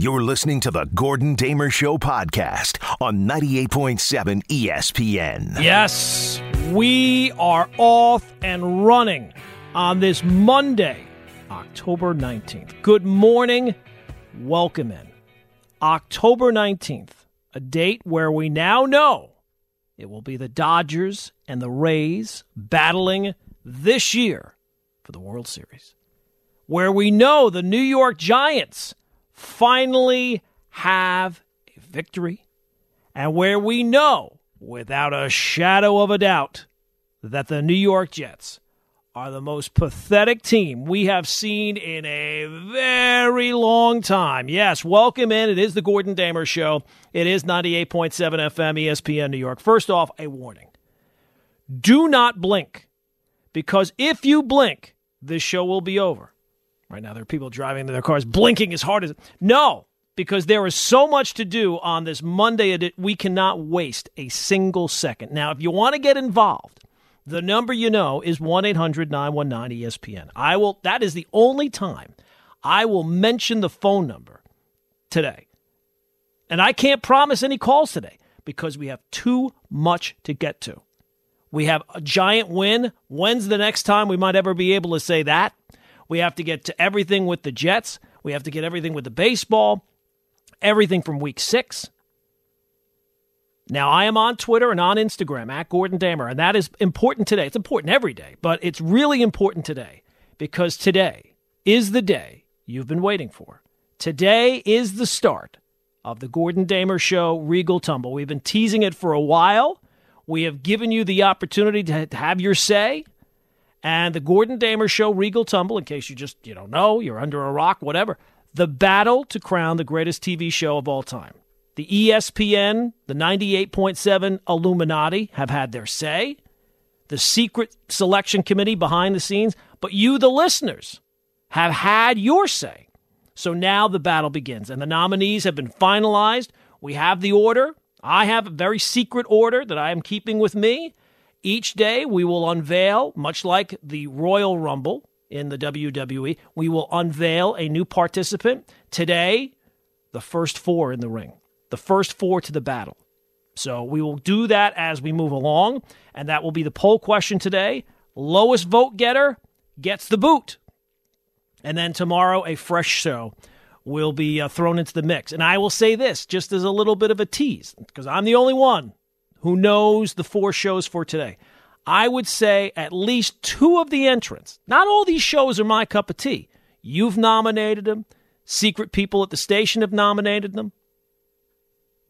You're listening to the Gordon Damer Show podcast on 98.7 ESPN. Yes, we are off and running on this Monday, October 19th. Good morning. Welcome in. October 19th, a date where we now know it will be the Dodgers and the Rays battling this year for the World Series. Where we know the New York Giants finally have a victory, and where we know without a shadow of a doubt that the New York Jets are the most pathetic team we have seen in a very long time. Yes, welcome in. It is the Gordon Damer Show. It is 98.7 FM ESPN New York. First off, a warning do not blink because if you blink, this show will be over. Right now, there are people driving their cars blinking as hard as. No, because there is so much to do on this Monday. We cannot waste a single second. Now, if you want to get involved, the number you know is 1 800 919 ESPN. I will, that is the only time I will mention the phone number today. And I can't promise any calls today because we have too much to get to. We have a giant win. When's the next time we might ever be able to say that? We have to get to everything with the Jets. We have to get everything with the baseball, everything from week six. Now, I am on Twitter and on Instagram at Gordon Damer, and that is important today. It's important every day, but it's really important today because today is the day you've been waiting for. Today is the start of the Gordon Damer Show Regal Tumble. We've been teasing it for a while. We have given you the opportunity to have your say. And the Gordon Damer Show Regal Tumble, in case you just you don't know, you're under a rock, whatever. The battle to crown the greatest TV show of all time. The ESPN, the 98.7 Illuminati have had their say. The secret selection committee behind the scenes, but you, the listeners, have had your say. So now the battle begins, and the nominees have been finalized. We have the order. I have a very secret order that I am keeping with me. Each day we will unveil, much like the Royal Rumble in the WWE, we will unveil a new participant. Today, the first four in the ring, the first four to the battle. So we will do that as we move along, and that will be the poll question today. Lowest vote getter gets the boot. And then tomorrow, a fresh show will be uh, thrown into the mix. And I will say this just as a little bit of a tease, because I'm the only one who knows the four shows for today. I would say at least two of the entrants. Not all these shows are my cup of tea. You've nominated them. Secret people at the station have nominated them.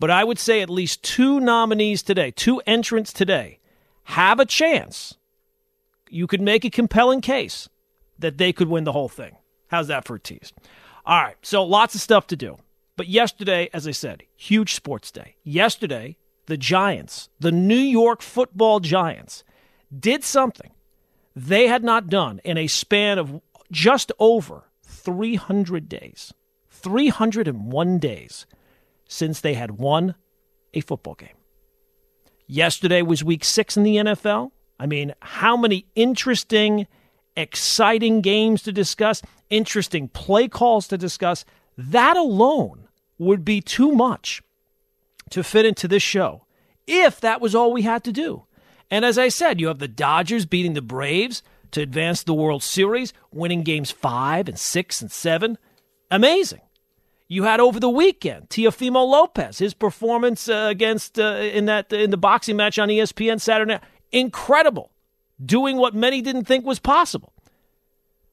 But I would say at least two nominees today, two entrants today, have a chance. You could make a compelling case that they could win the whole thing. How's that for a tease? All right, so lots of stuff to do. But yesterday, as I said, huge sports day. Yesterday, the Giants, the New York football Giants, did something they had not done in a span of just over 300 days. 301 days since they had won a football game. Yesterday was week six in the NFL. I mean, how many interesting, exciting games to discuss, interesting play calls to discuss. That alone would be too much to fit into this show if that was all we had to do. And as I said, you have the Dodgers beating the Braves to advance the World Series, winning games five and six and seven. Amazing. You had over the weekend Teofimo Lopez, his performance uh, against uh, in that in the boxing match on ESPN Saturday night, incredible, doing what many didn't think was possible.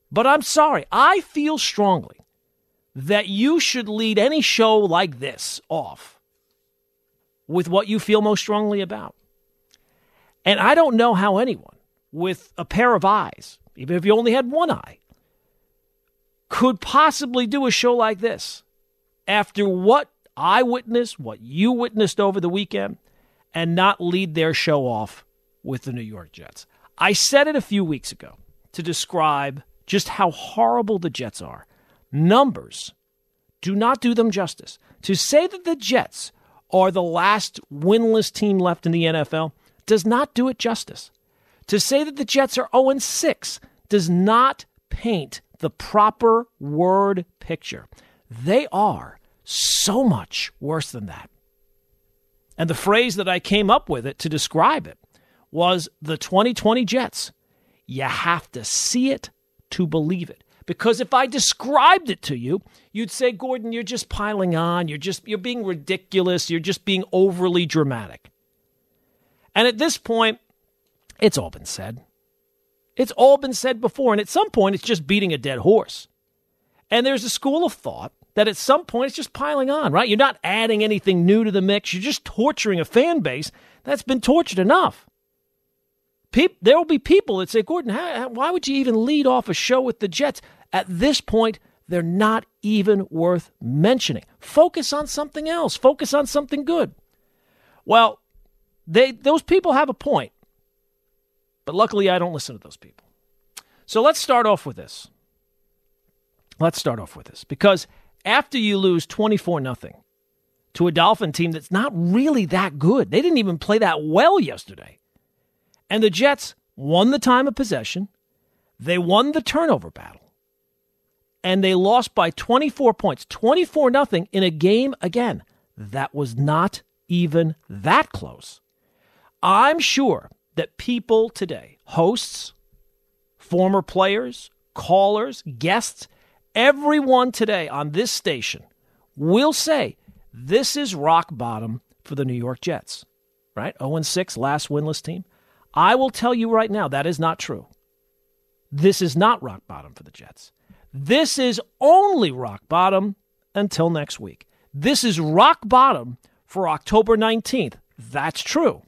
But I'm sorry, I feel strongly that you should lead any show like this off with what you feel most strongly about. And I don't know how anyone with a pair of eyes, even if you only had one eye, could possibly do a show like this after what I witnessed, what you witnessed over the weekend, and not lead their show off with the New York Jets. I said it a few weeks ago to describe just how horrible the Jets are. Numbers do not do them justice. To say that the Jets are the last winless team left in the NFL does not do it justice. To say that the Jets are 0 6 does not paint the proper word picture. They are so much worse than that. And the phrase that I came up with it to describe it was the 2020 Jets. You have to see it to believe it. Because if I described it to you, you'd say, Gordon, you're just piling on. You're just you're being ridiculous. You're just being overly dramatic. And at this point, it's all been said. It's all been said before. And at some point, it's just beating a dead horse. And there's a school of thought that at some point it's just piling on, right? You're not adding anything new to the mix. You're just torturing a fan base that's been tortured enough. there will be people that say, Gordon, how, why would you even lead off a show with the Jets? At this point, they're not even worth mentioning. Focus on something else. Focus on something good. Well, they those people have a point. But luckily I don't listen to those people. So let's start off with this. Let's start off with this because after you lose 24 nothing to a Dolphin team that's not really that good. They didn't even play that well yesterday. And the Jets won the time of possession. They won the turnover battle and they lost by 24 points, 24 nothing in a game again that was not even that close. I'm sure that people today, hosts, former players, callers, guests, everyone today on this station will say this is rock bottom for the New York Jets, right? 0 6, last winless team. I will tell you right now that is not true. This is not rock bottom for the Jets. This is only rock bottom until next week. This is rock bottom for October 19th. That's true.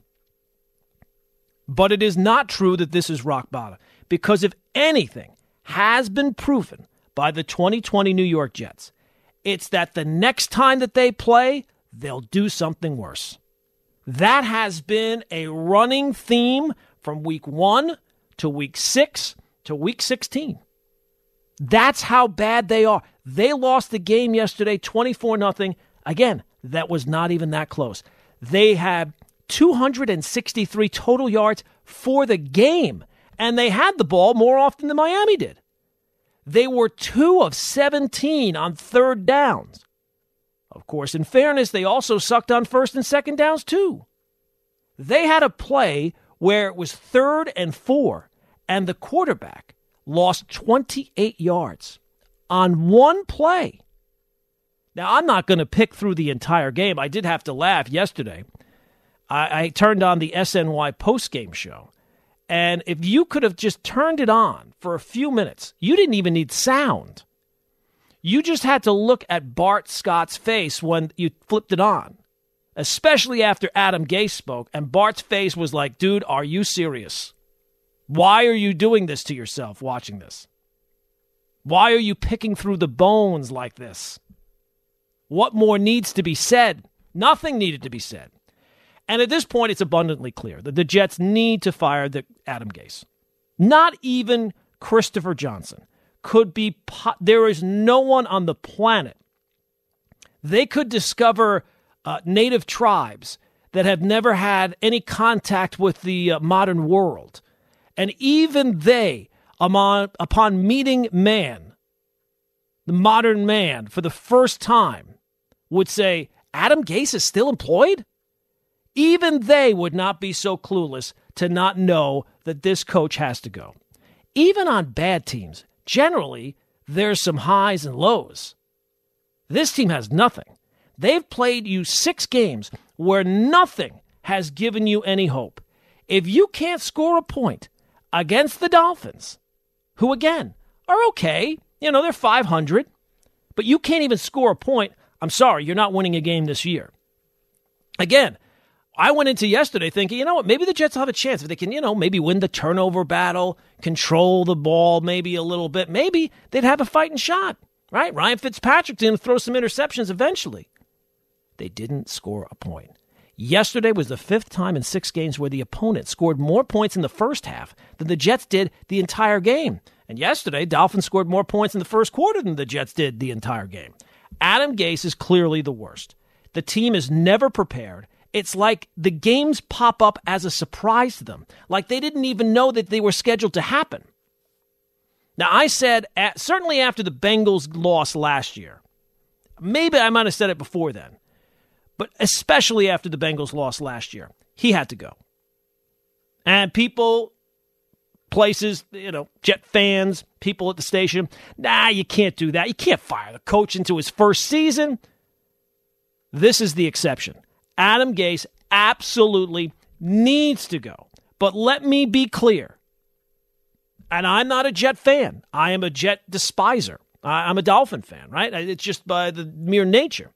But it is not true that this is rock bottom because if anything has been proven by the 2020 New York Jets, it's that the next time that they play, they'll do something worse. That has been a running theme from week one to week six to week 16. That's how bad they are. They lost the game yesterday 24 0. Again, that was not even that close. They had 263 total yards for the game, and they had the ball more often than Miami did. They were 2 of 17 on third downs. Of course, in fairness, they also sucked on first and second downs too. They had a play where it was third and four, and the quarterback lost 28 yards on one play. Now, I'm not going to pick through the entire game. I did have to laugh yesterday. I, I turned on the SNY postgame show. And if you could have just turned it on for a few minutes, you didn't even need sound. You just had to look at Bart Scott's face when you flipped it on, especially after Adam Gase spoke. And Bart's face was like, dude, are you serious? Why are you doing this to yourself watching this? Why are you picking through the bones like this? What more needs to be said? Nothing needed to be said. And at this point, it's abundantly clear that the Jets need to fire the Adam Gase. Not even Christopher Johnson could be. Po- there is no one on the planet. They could discover uh, native tribes that have never had any contact with the uh, modern world and even they, upon, upon meeting man, the modern man, for the first time, would say, Adam Gase is still employed? Even they would not be so clueless to not know that this coach has to go. Even on bad teams, generally, there's some highs and lows. This team has nothing. They've played you six games where nothing has given you any hope. If you can't score a point, against the Dolphins, who again are okay. You know, they're 500, but you can't even score a point. I'm sorry, you're not winning a game this year. Again, I went into yesterday thinking, you know what, maybe the Jets will have a chance if they can, you know, maybe win the turnover battle, control the ball maybe a little bit. Maybe they'd have a fighting shot, right? Ryan Fitzpatrick's going to throw some interceptions eventually. They didn't score a point. Yesterday was the fifth time in six games where the opponent scored more points in the first half than the Jets did the entire game. And yesterday, Dolphins scored more points in the first quarter than the Jets did the entire game. Adam Gase is clearly the worst. The team is never prepared. It's like the games pop up as a surprise to them, like they didn't even know that they were scheduled to happen. Now, I said, certainly after the Bengals loss last year, Maybe I might have said it before then, but especially after the Bengals lost last year, he had to go. And people, places, you know, Jet fans, people at the station, nah, you can't do that. You can't fire the coach into his first season. This is the exception. Adam Gase absolutely needs to go. But let me be clear. And I'm not a Jet fan. I am a Jet despiser. I'm a Dolphin fan, right? It's just by the mere nature.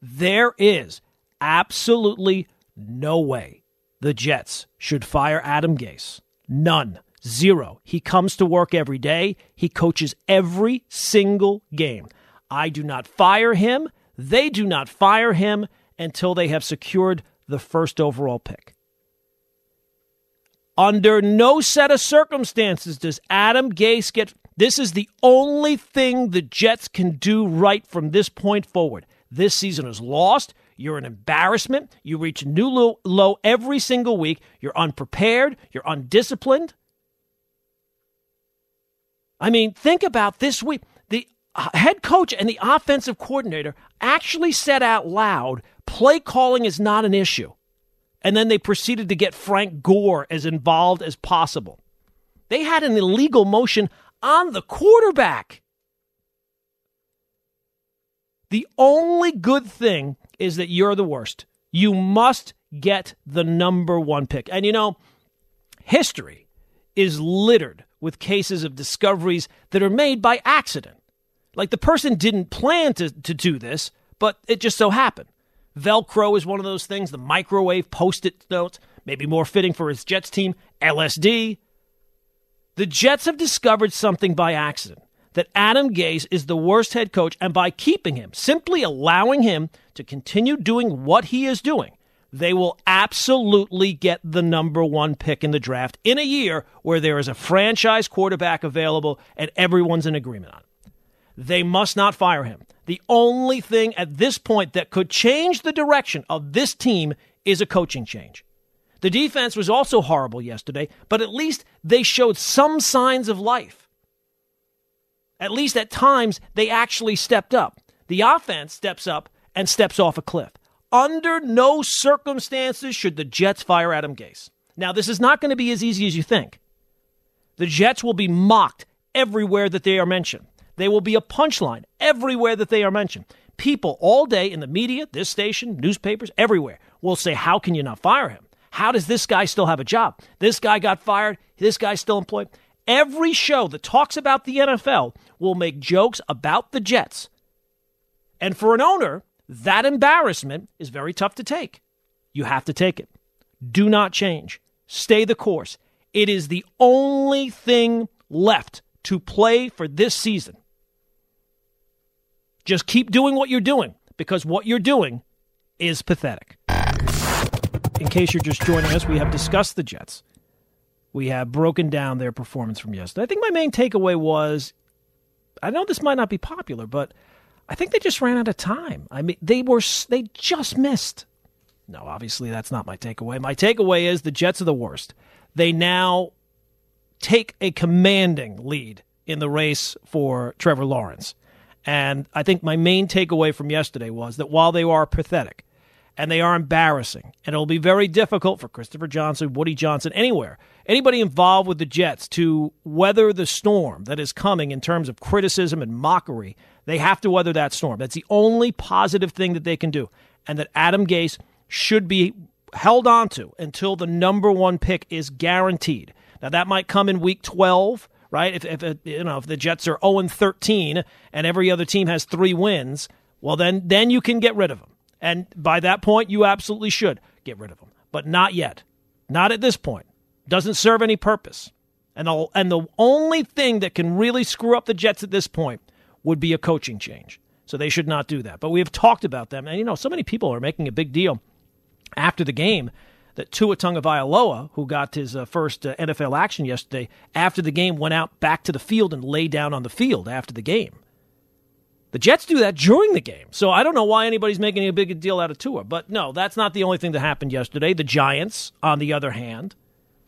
There is absolutely no way the Jets should fire Adam Gase. None. Zero. He comes to work every day. He coaches every single game. I do not fire him. They do not fire him until they have secured the first overall pick. Under no set of circumstances does Adam Gase get. This is the only thing the Jets can do right from this point forward. This season is lost. You're an embarrassment. You reach a new low, low every single week. You're unprepared. You're undisciplined. I mean, think about this week. The head coach and the offensive coordinator actually said out loud play calling is not an issue and then they proceeded to get Frank Gore as involved as possible. They had an illegal motion on the quarterback. The only good thing is that you're the worst. You must get the number one pick. And you know, history is littered with cases of discoveries that are made by accident. Like the person didn't plan to, to do this, but it just so happened. Velcro is one of those things, the microwave post it notes, maybe more fitting for his Jets team, LSD. The Jets have discovered something by accident that Adam Gase is the worst head coach, and by keeping him, simply allowing him to continue doing what he is doing, they will absolutely get the number one pick in the draft in a year where there is a franchise quarterback available and everyone's in agreement on it. They must not fire him. The only thing at this point that could change the direction of this team is a coaching change. The defense was also horrible yesterday, but at least they showed some signs of life. At least at times, they actually stepped up. The offense steps up and steps off a cliff. Under no circumstances should the Jets fire Adam Gase. Now, this is not going to be as easy as you think. The Jets will be mocked everywhere that they are mentioned. They will be a punchline everywhere that they are mentioned. People all day in the media, this station, newspapers, everywhere will say, How can you not fire him? How does this guy still have a job? This guy got fired. This guy's still employed. Every show that talks about the NFL will make jokes about the Jets. And for an owner, that embarrassment is very tough to take. You have to take it. Do not change. Stay the course. It is the only thing left to play for this season. Just keep doing what you're doing because what you're doing is pathetic. In case you're just joining us, we have discussed the Jets. We have broken down their performance from yesterday. I think my main takeaway was I know this might not be popular, but I think they just ran out of time. I mean, they were they just missed. No, obviously that's not my takeaway. My takeaway is the Jets are the worst. They now take a commanding lead in the race for Trevor Lawrence. And I think my main takeaway from yesterday was that while they are pathetic and they are embarrassing, and it'll be very difficult for Christopher Johnson, Woody Johnson, anywhere, anybody involved with the Jets to weather the storm that is coming in terms of criticism and mockery, they have to weather that storm. That's the only positive thing that they can do. And that Adam Gase should be held onto until the number one pick is guaranteed. Now, that might come in week 12 right? If, if you know if the Jets are 0 13 and every other team has three wins, well then then you can get rid of them. And by that point, you absolutely should get rid of them. But not yet. Not at this point. Doesn't serve any purpose. And the, and the only thing that can really screw up the Jets at this point would be a coaching change. So they should not do that. But we have talked about them. And, you know, so many people are making a big deal after the game that Tua Tagovailoa, who got his uh, first uh, NFL action yesterday, after the game went out back to the field and lay down on the field after the game. The Jets do that during the game. So I don't know why anybody's making a big deal out of Tua. But no, that's not the only thing that happened yesterday. The Giants, on the other hand,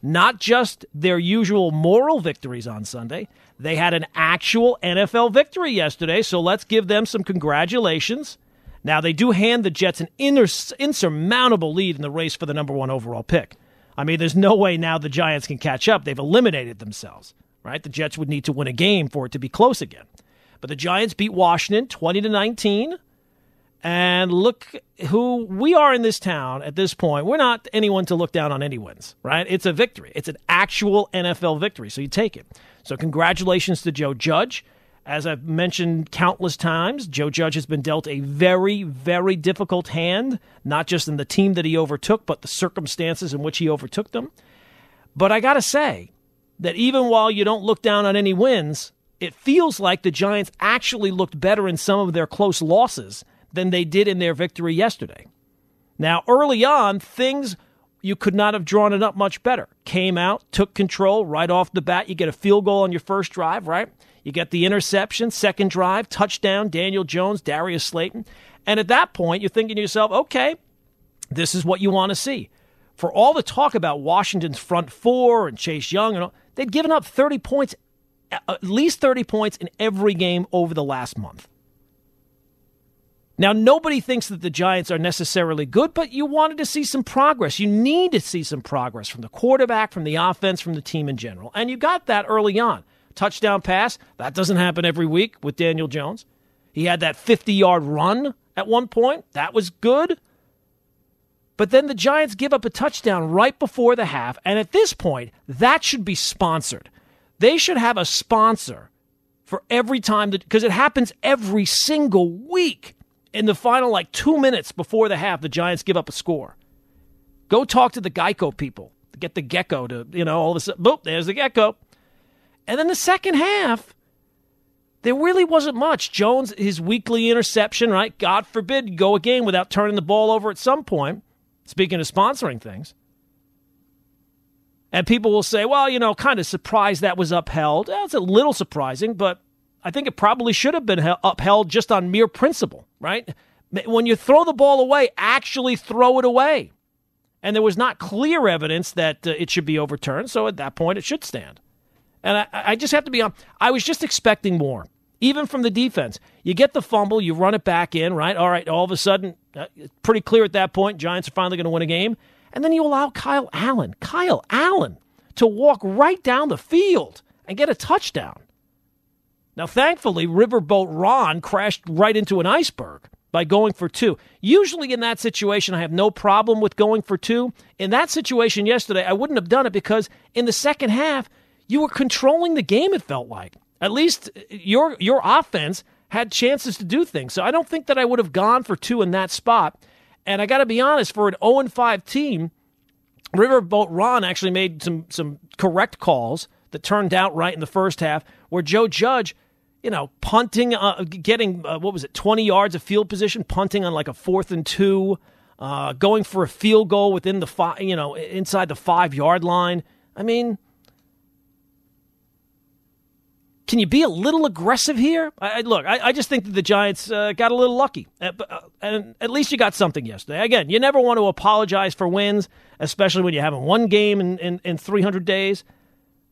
not just their usual moral victories on Sunday. They had an actual NFL victory yesterday, so let's give them some congratulations. Now, they do hand the Jets an insurmountable lead in the race for the number one overall pick. I mean, there's no way now the Giants can catch up. They've eliminated themselves, right? The Jets would need to win a game for it to be close again. But the Giants beat Washington 20 to 19. And look who we are in this town at this point. We're not anyone to look down on any wins, right? It's a victory. It's an actual NFL victory. So you take it. So congratulations to Joe Judge. As I've mentioned countless times, Joe Judge has been dealt a very, very difficult hand, not just in the team that he overtook, but the circumstances in which he overtook them. But I got to say that even while you don't look down on any wins, it feels like the Giants actually looked better in some of their close losses than they did in their victory yesterday. Now, early on, things you could not have drawn it up much better. Came out, took control right off the bat. You get a field goal on your first drive, right? You get the interception, second drive, touchdown, Daniel Jones, Darius Slayton. And at that point, you're thinking to yourself, okay, this is what you want to see. For all the talk about Washington's front four and Chase Young and all, they'd given up 30 points, Uh, at least 30 points in every game over the last month. Now, nobody thinks that the Giants are necessarily good, but you wanted to see some progress. You need to see some progress from the quarterback, from the offense, from the team in general. And you got that early on. Touchdown pass, that doesn't happen every week with Daniel Jones. He had that 50 yard run at one point. That was good. But then the Giants give up a touchdown right before the half. And at this point, that should be sponsored. They should have a sponsor for every time that, because it happens every single week in the final like two minutes before the half, the Giants give up a score. Go talk to the Geico people. Get the gecko to, you know, all sudden, boop, there's the gecko. And then the second half, there really wasn't much. Jones, his weekly interception, right? God forbid go a game without turning the ball over at some point. Speaking of sponsoring things. And people will say, well, you know, kind of surprised that was upheld. It's a little surprising, but I think it probably should have been upheld just on mere principle, right? When you throw the ball away, actually throw it away. And there was not clear evidence that uh, it should be overturned, so at that point it should stand. And I, I just have to be on. I was just expecting more, even from the defense. You get the fumble, you run it back in, right? All right, all of a sudden, uh, pretty clear at that point, Giants are finally going to win a game. And then you allow Kyle Allen, Kyle Allen, to walk right down the field and get a touchdown. Now, thankfully, Riverboat Ron crashed right into an iceberg by going for two. Usually, in that situation, I have no problem with going for two. In that situation yesterday, I wouldn't have done it because in the second half, you were controlling the game, it felt like. At least uh, your, your offense had chances to do things. So I don't think that I would have gone for two in that spot. And I got to be honest, for an 0 5 team, Riverboat Ron actually made some, some correct calls that turned out right in the first half, where Joe Judge, you know, punting, uh, getting, uh, what was it, 20 yards of field position, punting on like a fourth and two, uh, going for a field goal within the five, you know, inside the five yard line. I mean, can you be a little aggressive here? I, look, I, I, just think that the Giants uh, got a little lucky, uh, uh, and at least you got something yesterday. Again, you never want to apologize for wins, especially when you haven't won game in, in, in 300 days.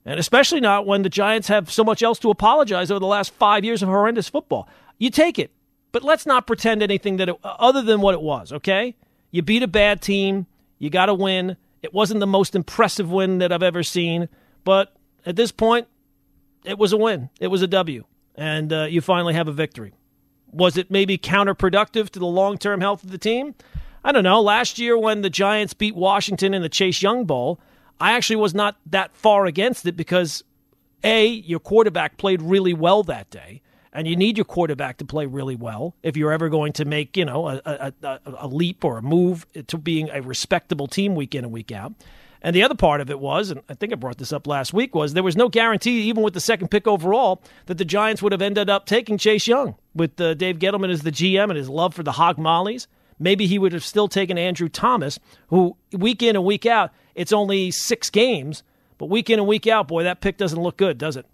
And especially not when the Giants have so much else to apologize over the last five years of horrendous football. You take it, but let's not pretend anything that it, other than what it was, okay? You beat a bad team. You got to win. It wasn't the most impressive win that I've ever seen, but at this point, it was a win. It was a W. And uh, you finally have a victory. Was it maybe counterproductive to the long term health of the team? I don't know. Last year, when the Giants beat Washington in the Chase Young Bowl, I actually was not that far against it because A, your quarterback played really well that day. And you need your quarterback to play really well if you're ever going to make, you know, a, a, a, a leap or a move to being a respectable team week in and week out. And the other part of it was, and I think I brought this up last week, was there was no guarantee, even with the second pick overall, that the Giants would have ended up taking Chase Young with uh, Dave Gettleman as the GM and his love for the Hog Mollies. Maybe he would have still taken Andrew Thomas, who week in and week out it's only six games, but week in and week out, boy, that pick doesn't look good, does it?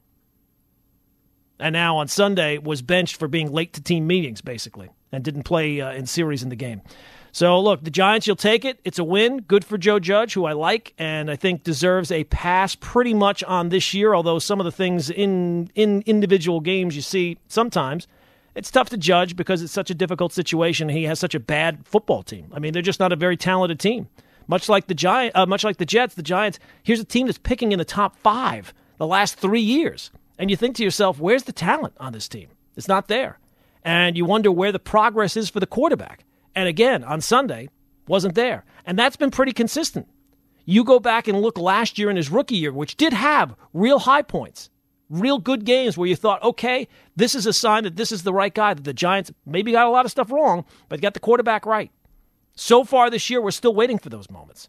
And now on Sunday was benched for being late to team meetings, basically. and didn't play uh, in series in the game. So look, the Giants, you'll take it. It's a win. Good for Joe Judge, who I like and I think deserves a pass pretty much on this year. Although some of the things in in individual games you see sometimes it's tough to judge because it's such a difficult situation. He has such a bad football team. I mean, they're just not a very talented team. Much like the Giant, uh, much like the Jets, the Giants. Here's a team that's picking in the top five the last three years, and you think to yourself, "Where's the talent on this team? It's not there." And you wonder where the progress is for the quarterback. And again, on Sunday, wasn't there. And that's been pretty consistent. You go back and look last year in his rookie year, which did have real high points, real good games where you thought, okay, this is a sign that this is the right guy, that the Giants maybe got a lot of stuff wrong, but got the quarterback right. So far this year, we're still waiting for those moments.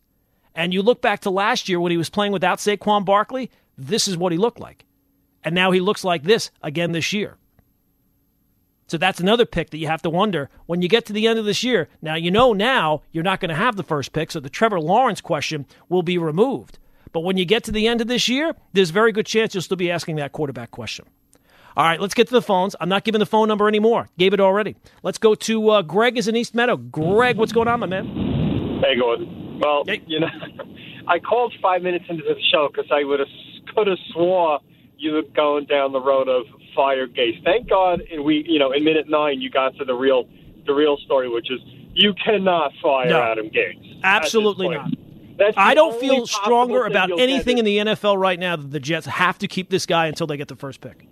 And you look back to last year when he was playing without Saquon Barkley, this is what he looked like. And now he looks like this again this year. So that's another pick that you have to wonder when you get to the end of this year. Now, you know now you're not going to have the first pick, so the Trevor Lawrence question will be removed. But when you get to the end of this year, there's a very good chance you'll still be asking that quarterback question. All right, let's get to the phones. I'm not giving the phone number anymore. Gave it already. Let's go to uh, Greg is in East Meadow. Greg, what's going on, my man? Hey, Gordon. Well, hey. you know, I called five minutes into the show because I would have could have swore you were going down the road of fire Gase. Thank God, in we you know in minute nine you got to the real the real story, which is you cannot fire no, Adam Gase. Absolutely not. I don't feel stronger about anything in the NFL right now that the Jets have to keep this guy until they get the first pick.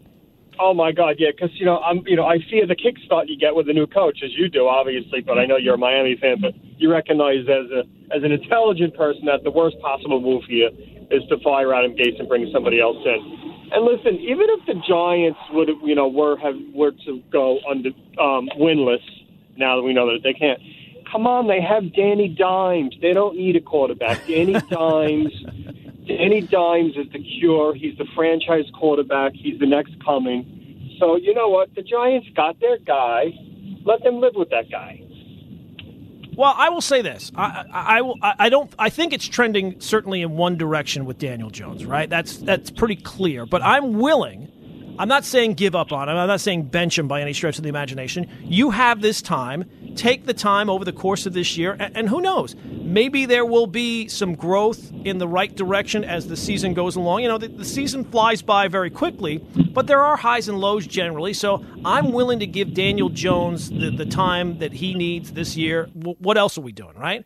Oh my God, yeah, because you know I'm, you know, I see the kickstart you get with a new coach, as you do, obviously. But I know you're a Miami fan, but you recognize as a as an intelligent person that the worst possible move here is to fire Adam Gase and bring somebody else in. And listen, even if the Giants would, you know, were have were to go under um, winless, now that we know that they can't. Come on, they have Danny Dimes. They don't need a quarterback. Danny Dimes. Danny Dimes is the cure. He's the franchise quarterback. He's the next coming. So you know what? The Giants got their guy. Let them live with that guy. Well, I will say this. I, I, I, I, don't. I think it's trending certainly in one direction with Daniel Jones. Right. That's that's pretty clear. But I'm willing. I'm not saying give up on him. I'm not saying bench him by any stretch of the imagination. You have this time take the time over the course of this year, and, and, who knows? Maybe there will be some growth in the right direction as the season goes along. You know, the, the season flies by very quickly, but there are highs and lows generally. So I'm willing to give Daniel Jones the, the time that he needs this year. W- what else are we doing, right?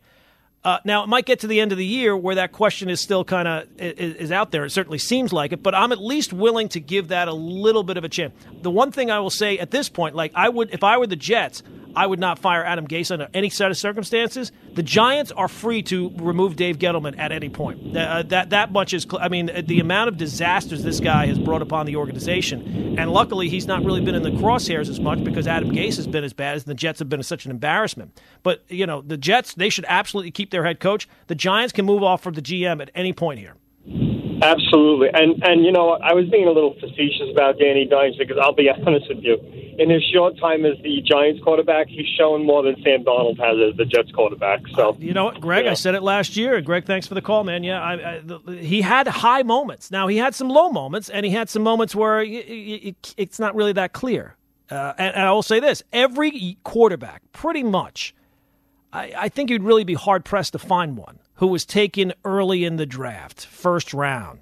Uh, now it might get to the end of the year where that question is still kind of is, is, out there. It certainly seems like it, but I'm at least willing to give that a little bit of a chance. The one thing I will say at this point, like I would if I were the Jets, I would not fire Adam Gase under any set of circumstances. The Giants are free to remove Dave Gettleman at any point. Uh, that that much is. Cl- I mean, the amount of disasters this guy has brought upon the organization, and luckily he's not really been in the crosshairs as much because Adam Gase has been as bad as the Jets have been such an embarrassment. But you know, the Jets they should absolutely keep their head coach. The Giants can move off for the GM at any point here. Absolutely, and and you know I was being a little facetious about Danny Dimes because I'll be honest with you, in his short time as the Giants quarterback, he's shown more than Sam Darnold has as the Jets quarterback. So uh, you know what, Greg, I said it last year. Greg, thanks for the call, man. Yeah, I, I, the, he had high moments. Now he had some low moments, and he had some moments where it, it, it's not really that clear. Uh, and, and I will say this: every quarterback, pretty much, I, I think you'd really be hard pressed to find one who was taken early in the draft, first round.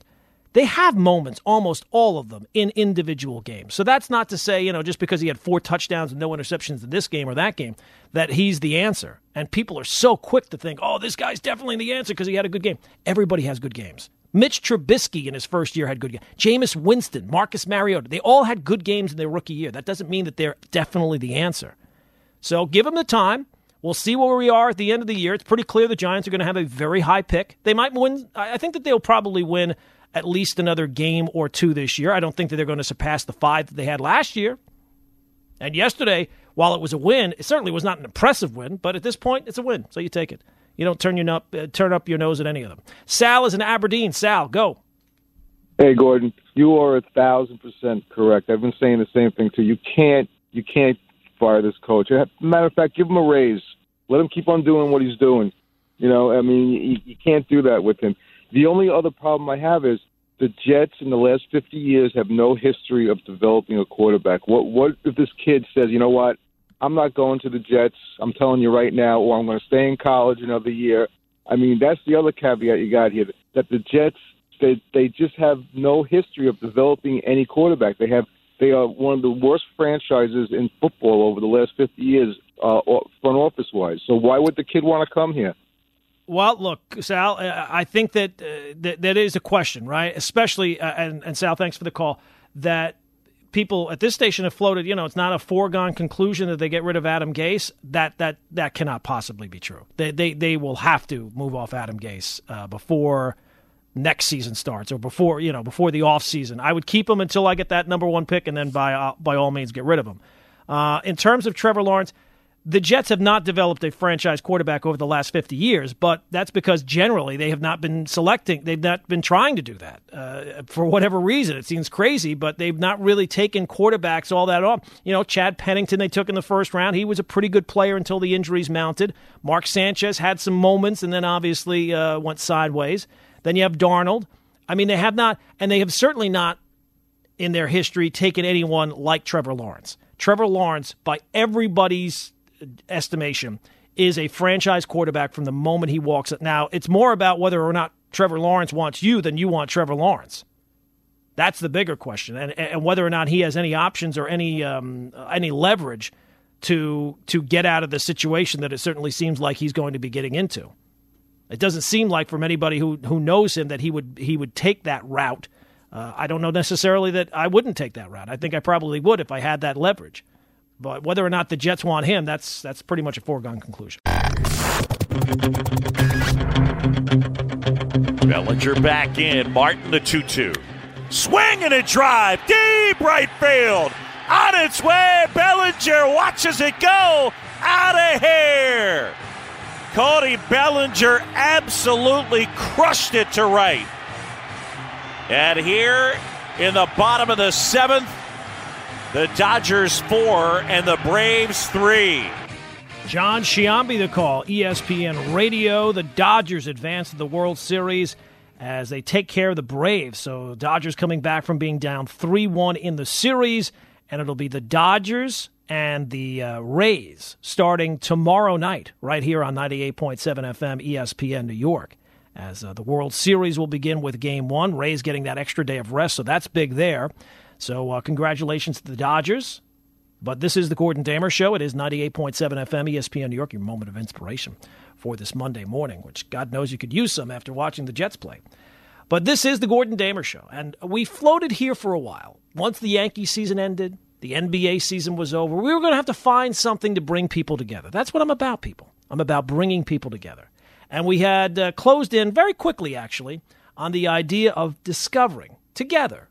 They have moments, almost all of them, in individual games. So that's not to say, you know, just because he had four touchdowns and no interceptions in this game or that game, that he's the answer. And people are so quick to think, oh, this guy's definitely the answer because he had a good game. Everybody has good games. Mitch Trubisky in his first year had good games. Jameis Winston, Marcus Mariota, they all had good games in their rookie year. That doesn't mean that they're definitely the answer. So give them the time. We'll see where we are at the end of the year. It's pretty clear the Giants are going to have a very high pick. They might win. I think that they'll probably win at least another game or two this year. I don't think that they're going to surpass the five that they had last year. And yesterday, while it was a win, it certainly was not an impressive win, but at this point, it's a win. So you take it. You don't turn your up, uh, turn up your nose at any of them. Sal is in Aberdeen. Sal, go. Hey Gordon, you are a thousand percent correct. I've been saying the same thing too. You can't you can't fire this coach. Matter of fact, give him a raise. Let him keep on doing what he's doing. You know, I mean, you, you can't do that with him. The only other problem I have is the Jets in the last 50 years have no history of developing a quarterback. What what if this kid says, you know what, I'm not going to the Jets. I'm telling you right now, or I'm going to stay in college another year. I mean, that's the other caveat you got here that the Jets they they just have no history of developing any quarterback. They have they are one of the worst franchises in football over the last 50 years, uh, front office wise. So why would the kid want to come here? Well, look, Sal, I think that uh, that, that is a question, right? Especially, uh, and, and Sal, thanks for the call. That people at this station have floated, you know, it's not a foregone conclusion that they get rid of Adam Gase. That that that cannot possibly be true. They they they will have to move off Adam Gase uh, before next season starts or before you know before the off season. I would keep him until I get that number one pick, and then by uh, by all means get rid of him. Uh, in terms of Trevor Lawrence, the Jets have not developed a franchise quarterback over the last 50 years, but that's because generally they have not been selecting, they've not been trying to do that uh, for whatever reason. It seems crazy, but they've not really taken quarterbacks all that on. You know, Chad Pennington they took in the first round. He was a pretty good player until the injuries mounted. Mark Sanchez had some moments and then obviously uh, went sideways. Then you have Darnold. I mean, they have not, and they have certainly not in their history taken anyone like Trevor Lawrence. Trevor Lawrence, by everybody's estimation, is a franchise quarterback from the moment he walks it. Now, it's more about whether or not Trevor Lawrence wants you than you want Trevor Lawrence. That's the bigger question, and, and whether or not he has any options or any um, any leverage to to get out of the situation that it certainly seems like he's going to be getting into. It doesn't seem like from anybody who who knows him that he would he would take that route. Uh, I don't know necessarily that I wouldn't take that route. I think I probably would if I had that leverage. But whether or not the Jets want him, that's that's pretty much a foregone conclusion. Bellinger back in. Martin the 2 2. Swing and a drive. Deep right field. On its way. Bellinger watches it go. Out of here. Cody Bellinger absolutely crushed it to right. And here in the bottom of the seventh, the Dodgers four and the Braves three. John Sciambi the call, ESPN Radio. The Dodgers advance to the World Series as they take care of the Braves. So Dodgers coming back from being down 3 1 in the series, and it'll be the Dodgers and the uh, Rays starting tomorrow night right here on 98.7 FM ESPN New York. As uh, the World Series will begin with Game One, Rays getting that extra day of rest, so that's big there. So uh, congratulations to the Dodgers. But this is the Gordon Damer Show. It is 98.7 FM ESPN New York, your moment of inspiration for this Monday morning, which God knows you could use some after watching the Jets play. But this is the Gordon Damer Show, and we floated here for a while. Once the Yankee season ended, the NBA season was over. We were going to have to find something to bring people together. That's what I'm about, people. I'm about bringing people together. And we had uh, closed in very quickly, actually, on the idea of discovering together,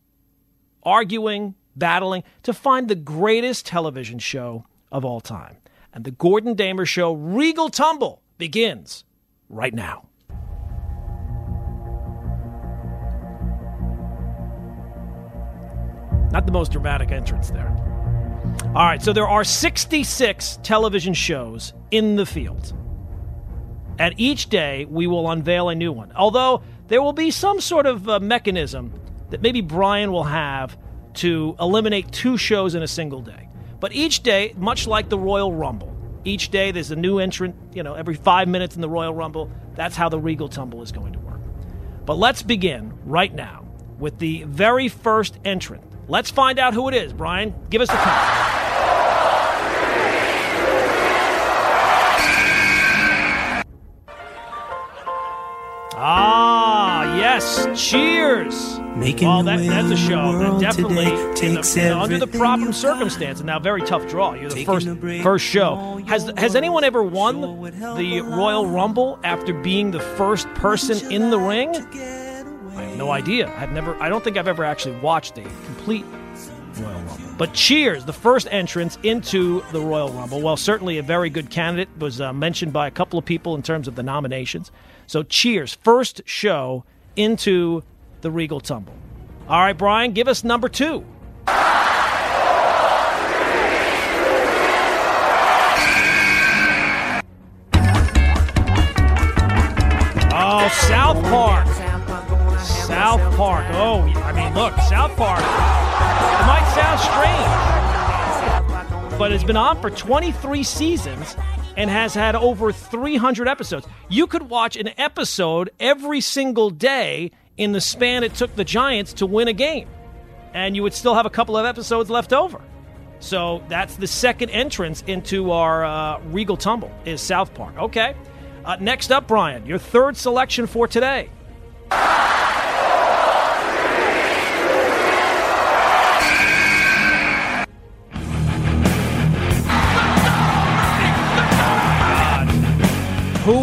arguing, battling to find the greatest television show of all time. And the Gordon Damer Show Regal Tumble begins right now. Not the most dramatic entrance there. All right, so there are 66 television shows in the field. And each day we will unveil a new one. Although there will be some sort of uh, mechanism that maybe Brian will have to eliminate two shows in a single day. But each day, much like the Royal Rumble, each day there's a new entrant, you know, every five minutes in the Royal Rumble. That's how the Regal Tumble is going to work. But let's begin right now with the very first entrant Let's find out who it is. Brian, give us the count. Yes. Cheers. Making well, that, that's a show that definitely, under the proper circumstance, and now very tough draw. You're the first first show. Has has anyone ever won the Royal Rumble after being the first person in the ring? I have no idea. I've never. I don't think I've ever actually watched a complete Royal Rumble. But Cheers, the first entrance into the Royal Rumble, well, certainly a very good candidate, was uh, mentioned by a couple of people in terms of the nominations. So Cheers, first show into the Regal Tumble. All right, Brian, give us number two. Oh, South Park. South Park. Oh, I mean, look, South Park. It might sound strange. but it's been on for 23 seasons and has had over 300 episodes. You could watch an episode every single day in the span it took the Giants to win a game, and you would still have a couple of episodes left over. So that's the second entrance into our uh, Regal Tumble is South Park. Okay. Uh, next up, Brian, your third selection for today.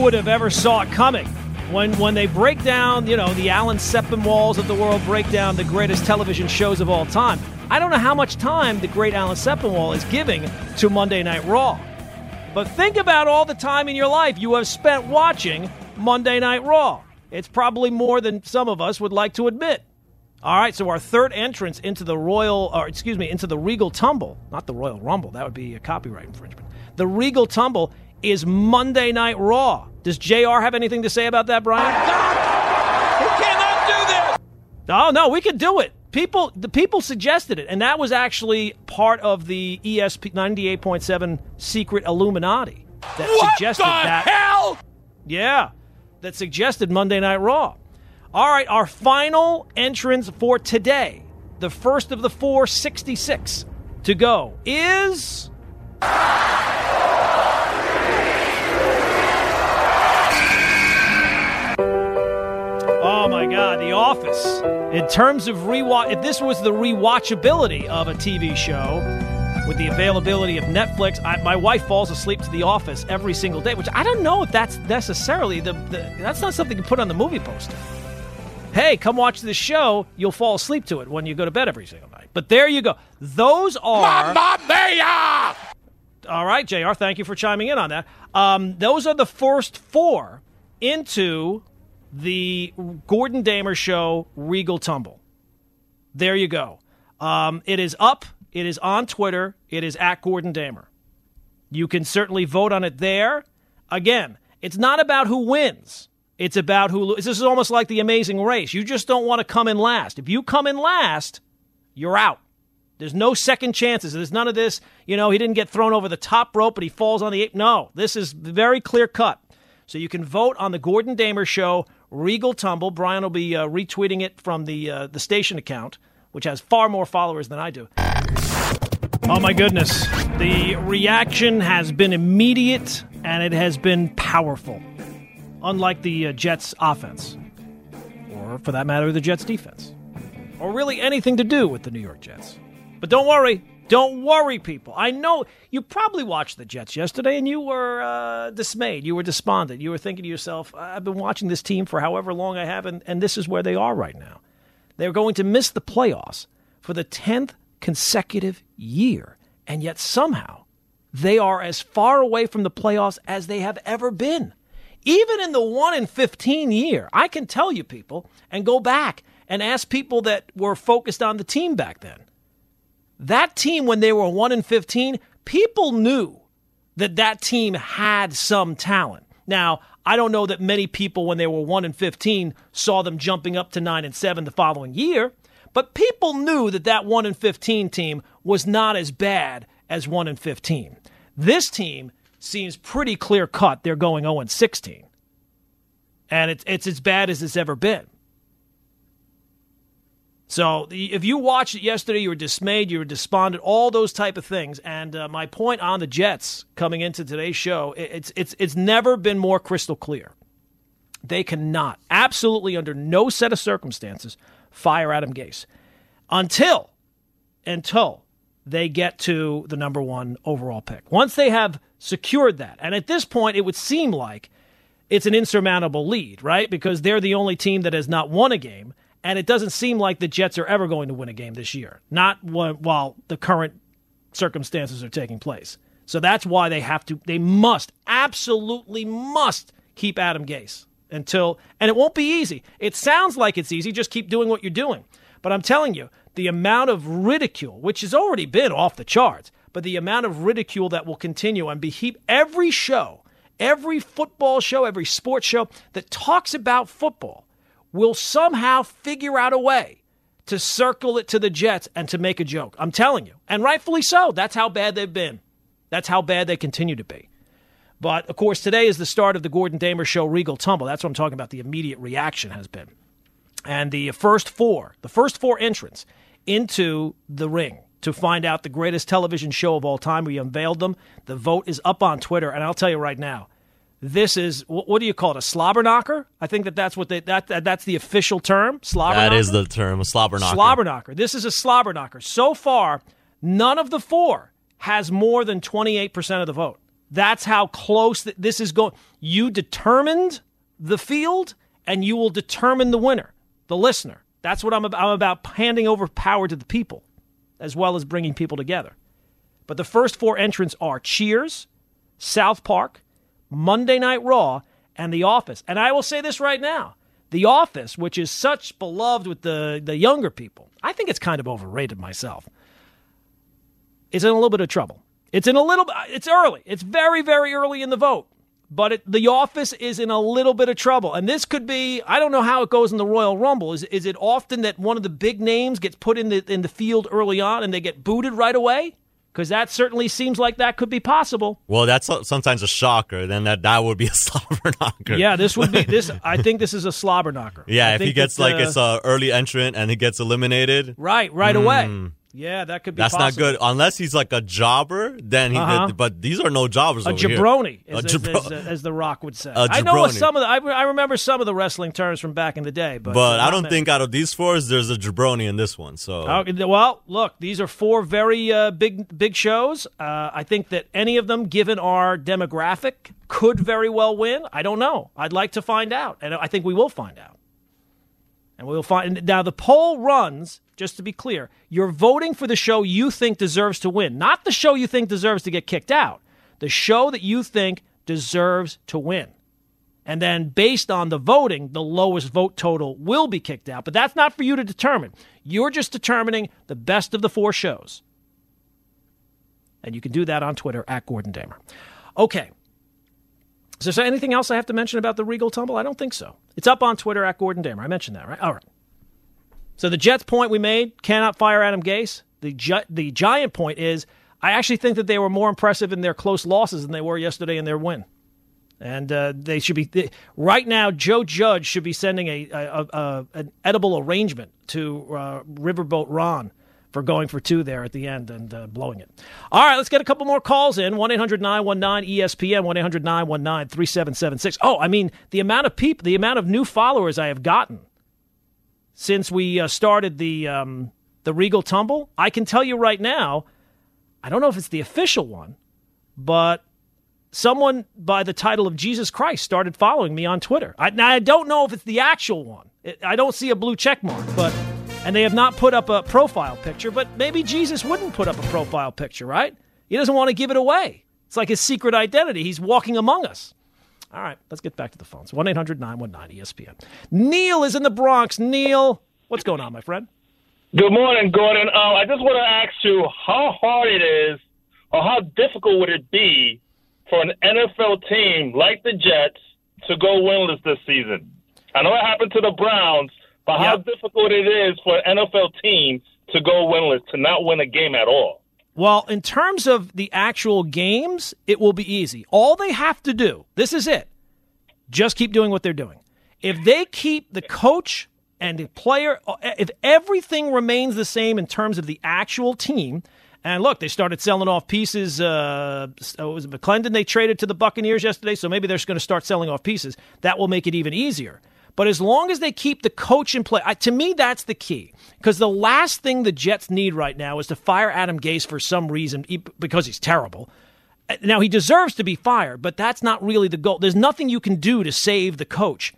Would have ever saw it coming? When, when they break down, you know, the Alan Sepinwalls of the world break down the greatest television shows of all time. I don't know how much time the great Alan Sepinwall is giving to Monday Night Raw. But think about all the time in your life you have spent watching Monday Night Raw. It's probably more than some of us would like to admit. All right, so our third entrance into the Royal, or excuse me, into the Regal Tumble, not the Royal Rumble, that would be a copyright infringement. The Regal Tumble is Monday Night Raw. Does JR have anything to say about that, Brian? Oh, we cannot do this! Oh, no, we could do it. People, the people suggested it, and that was actually part of the ESP 98.7 secret Illuminati that What suggested the that. hell? Yeah, that suggested Monday Night Raw. All right, our final entrance for today, the first of the 466 to go, is. God, The Office. In terms of rewatch, if this was the rewatchability of a TV show with the availability of Netflix, I, my wife falls asleep to The Office every single day, which I don't know if that's necessarily the, the that's not something you put on the movie poster. Hey, come watch this show. You'll fall asleep to it when you go to bed every single night. But there you go. Those are. Mamma mia! All right, JR, thank you for chiming in on that. Um, those are the first four into the Gordon Damer Show Regal Tumble. There you go. Um, it is up. It is on Twitter. It is at Gordon Damer. You can certainly vote on it there. Again, it's not about who wins. It's about who. lo- This is almost like the Amazing Race. You just don't want to come in last. If you come in last, you're out. There's no second chances. There's none of this. You know, he didn't get thrown over the top rope, but he falls on the eight. No, this is very clear cut. So you can vote on the Gordon Damer Show Regal Tumble. Brian will be uh, retweeting it from the uh, the station account, which has far more followers than I do. Oh my goodness. The reaction has been immediate and it has been powerful. Unlike the uh, Jets offense, or for that matter, the Jets defense, or really anything to do with the New York Jets. But don't worry. Don't worry, people. I know you probably watched the Jets yesterday and you were uh, dismayed. You were despondent. You were thinking to yourself, I've been watching this team for however long I have, and, and this is where they are right now. They're going to miss the playoffs for the 10th consecutive year, and yet somehow they are as far away from the playoffs as they have ever been. Even in the 1 in 15 year, I can tell you people and go back and ask people that were focused on the team back then. That team, when they were 1 in 15, people knew that that team had some talent. Now, I don't know that many people, when they were 1 in 15, saw them jumping up to 9 and 7 the following year, but people knew that that 1 in 15 team was not as bad as 1 in 15. This team seems pretty clear cut. They're going 0 and 16. And it's, it's as bad as it's ever been. So if you watched it yesterday, you were dismayed, you were despondent, all those type of things. And uh, my point on the Jets coming into today's show, it's it's it's never been more crystal clear. They cannot, absolutely under no set of circumstances, fire Adam Gase until until they get to the number one overall pick. Once they have secured that, and at this point, it would seem like it's an insurmountable lead, right? Because they're the only team that has not won a game, and it doesn't seem like the Jets are ever going to win a game this year. Not while the current circumstances are taking place. So that's why they have to, they must, absolutely must keep Adam Gase until, and it won't be easy. It sounds like it's easy, just keep doing what you're doing. But I'm telling you, the amount of ridicule, which has already been off the charts, but the amount of ridicule that will continue and be heaped every show, every football show, every sports show that talks about football will somehow figure out a way to circle it to the Jets and to make a joke. I'm telling you. And rightfully so. That's how bad they've been. That's how bad they continue to be. But of course, today is the start of the Gordon Damer Show Regal Tumble. That's what I'm talking about. The immediate reaction has been. And the first four, the first four entrants into the ring to find out the greatest television show of all time. We unveiled them. The vote is up on Twitter. And I'll tell you right now, this is what do you call it? A slobber knocker? I think that that's what they that, that that's the official term. Slobber. That is the term, a slobber knocker. Slobber knocker. This is a slobber knocker. So far, none of the four has more than 28% of the vote. That's how close th- this is going. You determined the field, and you will determine the winner, the listener. That's what I'm about. I'm about handing over power to the people, as well as bringing people together. But the first four entrants are Cheers, South Park, Monday Night Raw, and The Office. And I will say this right now The Office, which is such beloved with the, the younger people, I think it's kind of overrated myself, is in a little bit of trouble. It's in a little it's early. It's very, very early in the vote. But it, the office is in a little bit of trouble. And this could be, I don't know how it goes in the Royal Rumble. Is, is it often that one of the big names gets put in the, in the field early on and they get booted right away? Because that certainly seems like that could be possible. Well, that's sometimes a shocker. Then that that would be a slobber knocker. Yeah, this would be this. I think this is a slobber knocker. Yeah, I if he gets that, like uh, it's a early entrant and he gets eliminated, right, right away. Yeah, that could be. That's possible. not good unless he's like a jobber. Then he. Uh-huh. But these are no jobbers. A over here. jabroni, A as, jabro- as, as, as the Rock would say. A I know some of the. I, I remember some of the wrestling terms from back in the day, but But uh, I don't many. think out of these four, there's a jabroni in this one. So Okay, well, look, these are four very uh, big big shows. Uh, I think that any of them, given our demographic, could very well win. I don't know. I'd like to find out, and I think we will find out. And we'll find now. The poll runs. Just to be clear, you're voting for the show you think deserves to win, not the show you think deserves to get kicked out. The show that you think deserves to win. And then, based on the voting, the lowest vote total will be kicked out. But that's not for you to determine. You're just determining the best of the four shows. And you can do that on Twitter at Gordon Damer. Okay. Is there anything else I have to mention about the Regal Tumble? I don't think so. It's up on Twitter at Gordon Damer. I mentioned that, right? All right. So the Jets point we made cannot fire Adam Gase. The gi- the giant point is I actually think that they were more impressive in their close losses than they were yesterday in their win. And uh, they should be they, right now. Joe Judge should be sending a, a, a an edible arrangement to uh, Riverboat Ron for going for two there at the end and uh, blowing it. All right, let's get a couple more calls in. 1 800 919 ESPN, 1 800 919 3776. Oh, I mean, the amount of people, the amount of new followers I have gotten since we uh, started the, um, the Regal Tumble, I can tell you right now, I don't know if it's the official one, but someone by the title of Jesus Christ started following me on Twitter. I, now, I don't know if it's the actual one. I don't see a blue check mark, but and they have not put up a profile picture, but maybe Jesus wouldn't put up a profile picture, right? He doesn't want to give it away. It's like his secret identity. He's walking among us. All right, let's get back to the phones. 1 800 919 ESPN. Neil is in the Bronx. Neil, what's going on, my friend? Good morning, Gordon. Um, I just want to ask you how hard it is, or how difficult would it be for an NFL team like the Jets to go winless this season? I know it happened to the Browns, but how Yep. difficult it is for an NFL team to go winless, to not win a game at all. Well, in terms of the actual games, it will be easy. All they have to do, this is it, just keep doing what they're doing. If they keep the coach and the player, if everything remains the same in terms of the actual team, and look, they started selling off pieces. Uh, it was McLendon they traded to the Buccaneers yesterday, so maybe they're just going to start selling off pieces. That will make it even easier. But as long as they keep the coach in play, I, to me, that's the key. Because the last thing the Jets need right now is to fire Adam Gase for some reason because he's terrible. Uh, Now, he deserves to be fired, but that's not really the goal. There's nothing you can do to save the coach.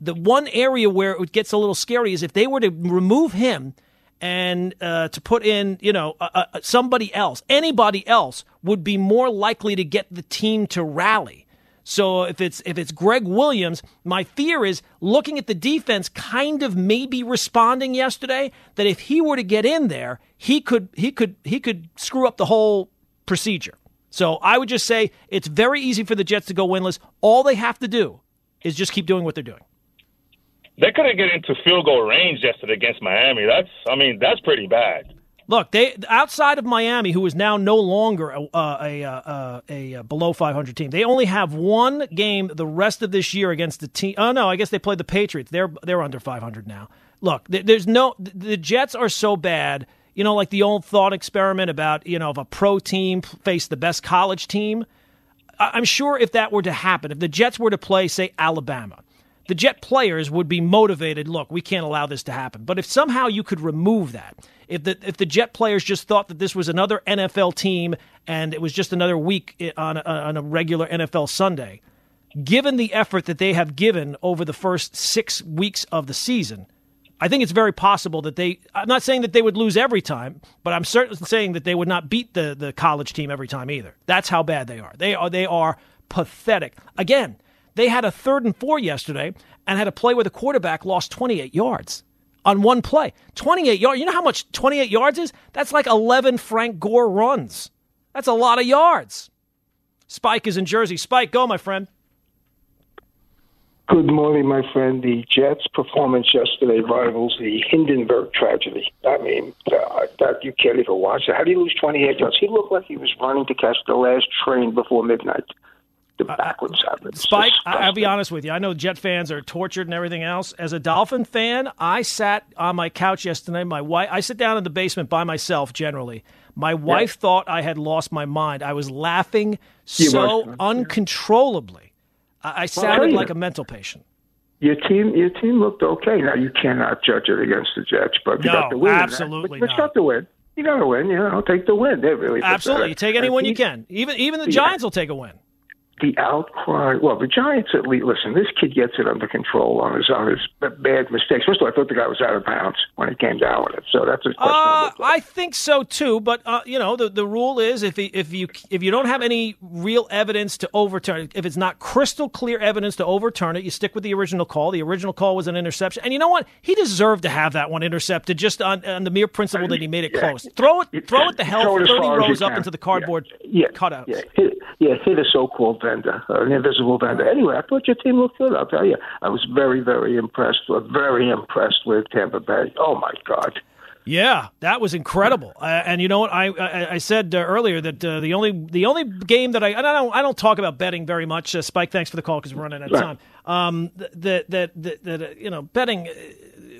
The one area where it gets a little scary is if they were to remove him and uh, to put in, you know, uh, uh, somebody else, anybody else would be more likely to get the team to rally. So if it's if it's Gregg Williams, my fear is looking at the defense kind of maybe responding yesterday that if he were to get in there, he could he could he could screw up the whole procedure. So I would just say it's very easy for the Jets to go winless. All they have to do is just keep doing what they're doing. they couldn't get into field goal range yesterday against Miami. That's, I mean, that's pretty bad. Look, they outside of Miami, who is now no longer a, uh, a, uh, uh, a, a, below 500 team, they only have one game the rest of this year against the team. Oh no, I guess they played the Patriots. They're they're under 500 now. Look, there's no the Jets are so bad. You know, like the old thought experiment about you know if a pro team faced the best college team. I'm sure if that were to happen, if the Jets were to play, say Alabama, the Jet players would be motivated. Look, we can't allow this to happen. But if somehow you could remove that, if the if the Jet players just thought that this was another NFL team and it was just another week on a, on a regular NFL Sunday, given the effort that they have given over the first six weeks of the season, I think it's very possible that they. I'm not saying that they would lose every time, but I'm certainly saying that they would not beat the the college team every time either. That's how bad they are. They are they are pathetic. Again they had a third and four yesterday and had a play where the quarterback lost 28 yards on one play. 28 yards. You know how much 28 yards is? That's like 11 Frank Gore runs. That's a lot of yards. Spike is in Jersey. Spike, go, my friend. Good morning, my friend. The Jets' performance yesterday rivals the Hindenburg tragedy. I mean, uh, that you can't even watch it. How do you lose 28 yards? He looked like he was running to catch the last train before midnight the backwards habits. Spike, I'll be honest with you. I know Jet fans are tortured and everything else. As a Dolphin fan, I sat on my couch yesterday. My wife, I sit down in the basement by myself generally. My wife yeah. thought I had lost my mind. I was laughing so uncontrollably. I, I sounded like a mental patient. Your team, your team looked okay. Now you cannot judge it against the Jets, but you no, got the win. Absolutely, but, but you got the win. You got to win. You know, take the win. They really absolutely. You take any win you can. Even even the yeah. Giants will take a win the outcry. Well, the Giants at least listen. This kid gets it under control on his on his bad mistakes. First of all, I thought the guy was out of bounds when he came down with it, so that's a question. Uh, I think so too, but uh, you know the the rule is if he, if you if you don't have any real evidence to overturn it, if it's not crystal clear evidence to overturn it, you stick with the original call. The original call was an interception, and you know what? He deserved to have that one intercepted just on, on the mere principle that he made it yeah. close. Throw it, throw it the hell thirty rows up into the cardboard yeah. Yeah. cutouts. Yeah. Hit, yeah, hit a so-called vendor, uh, an invisible vendor. Anyway, I thought your team looked good. I'll tell you, I was very, very impressed. Very impressed with Tampa Bay. Oh my God. Yeah, that was incredible. Uh, and you know what? I I, I said uh, earlier that uh, the only the only game that I I don't I don't talk about betting very much. Uh, Spike, thanks for the call because we're running out of time. Um, that that that, that uh, you know betting. Uh,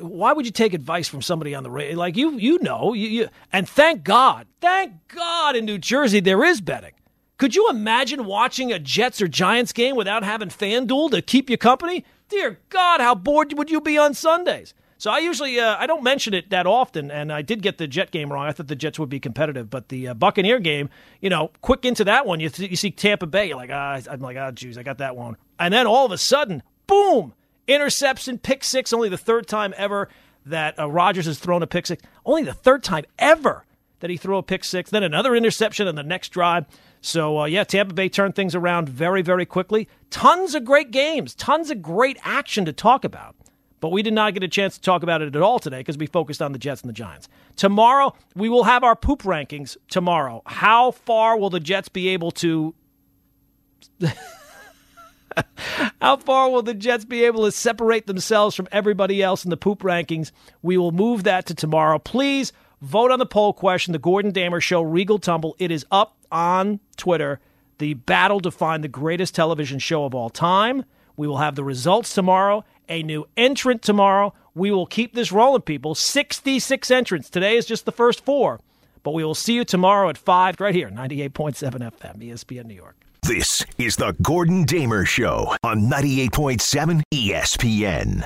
why would you take advice from somebody on the radio? Like you you know you, you and thank God, thank God in New Jersey there is betting. Could you imagine watching a Jets or Giants game without having FanDuel to keep you company? Dear God, how bored would you be on Sundays? So I usually uh, I don't mention it that often, and I did get the Jet game wrong. I thought the Jets would be competitive, but the uh, Buccaneer game, you know, quick into that one, you, th- you see Tampa Bay, you're like, ah, I'm like, ah, jeez, I got that one, and then all of a sudden, boom, interception, pick six, only the third time ever that uh, Rodgers has thrown a pick six, only the third time ever that he threw a pick six, then another interception on the next drive. So, uh, yeah, Tampa Bay turned things around very, very quickly. Tons of great games, tons of great action to talk about. But we did not get a chance to talk about it at all today because we focused on the Jets and the Giants. Tomorrow, we will have our poop rankings tomorrow. How far will the Jets be able to. How far will the Jets be able to separate themselves from everybody else in the poop rankings? We will move that to tomorrow. Please vote on the poll question, The Gordon Damer Show, Regal Tumble. It is up on Twitter. The battle to find the greatest television show of all time. We will have the results tomorrow, a new entrant tomorrow. We will keep this rolling, people. 66 entrants. Today is just the first four. But we will see you tomorrow at 5 right here, 98.7 FM, ESPN New York. This is the Gordon Damer Show on 98.7 ESPN.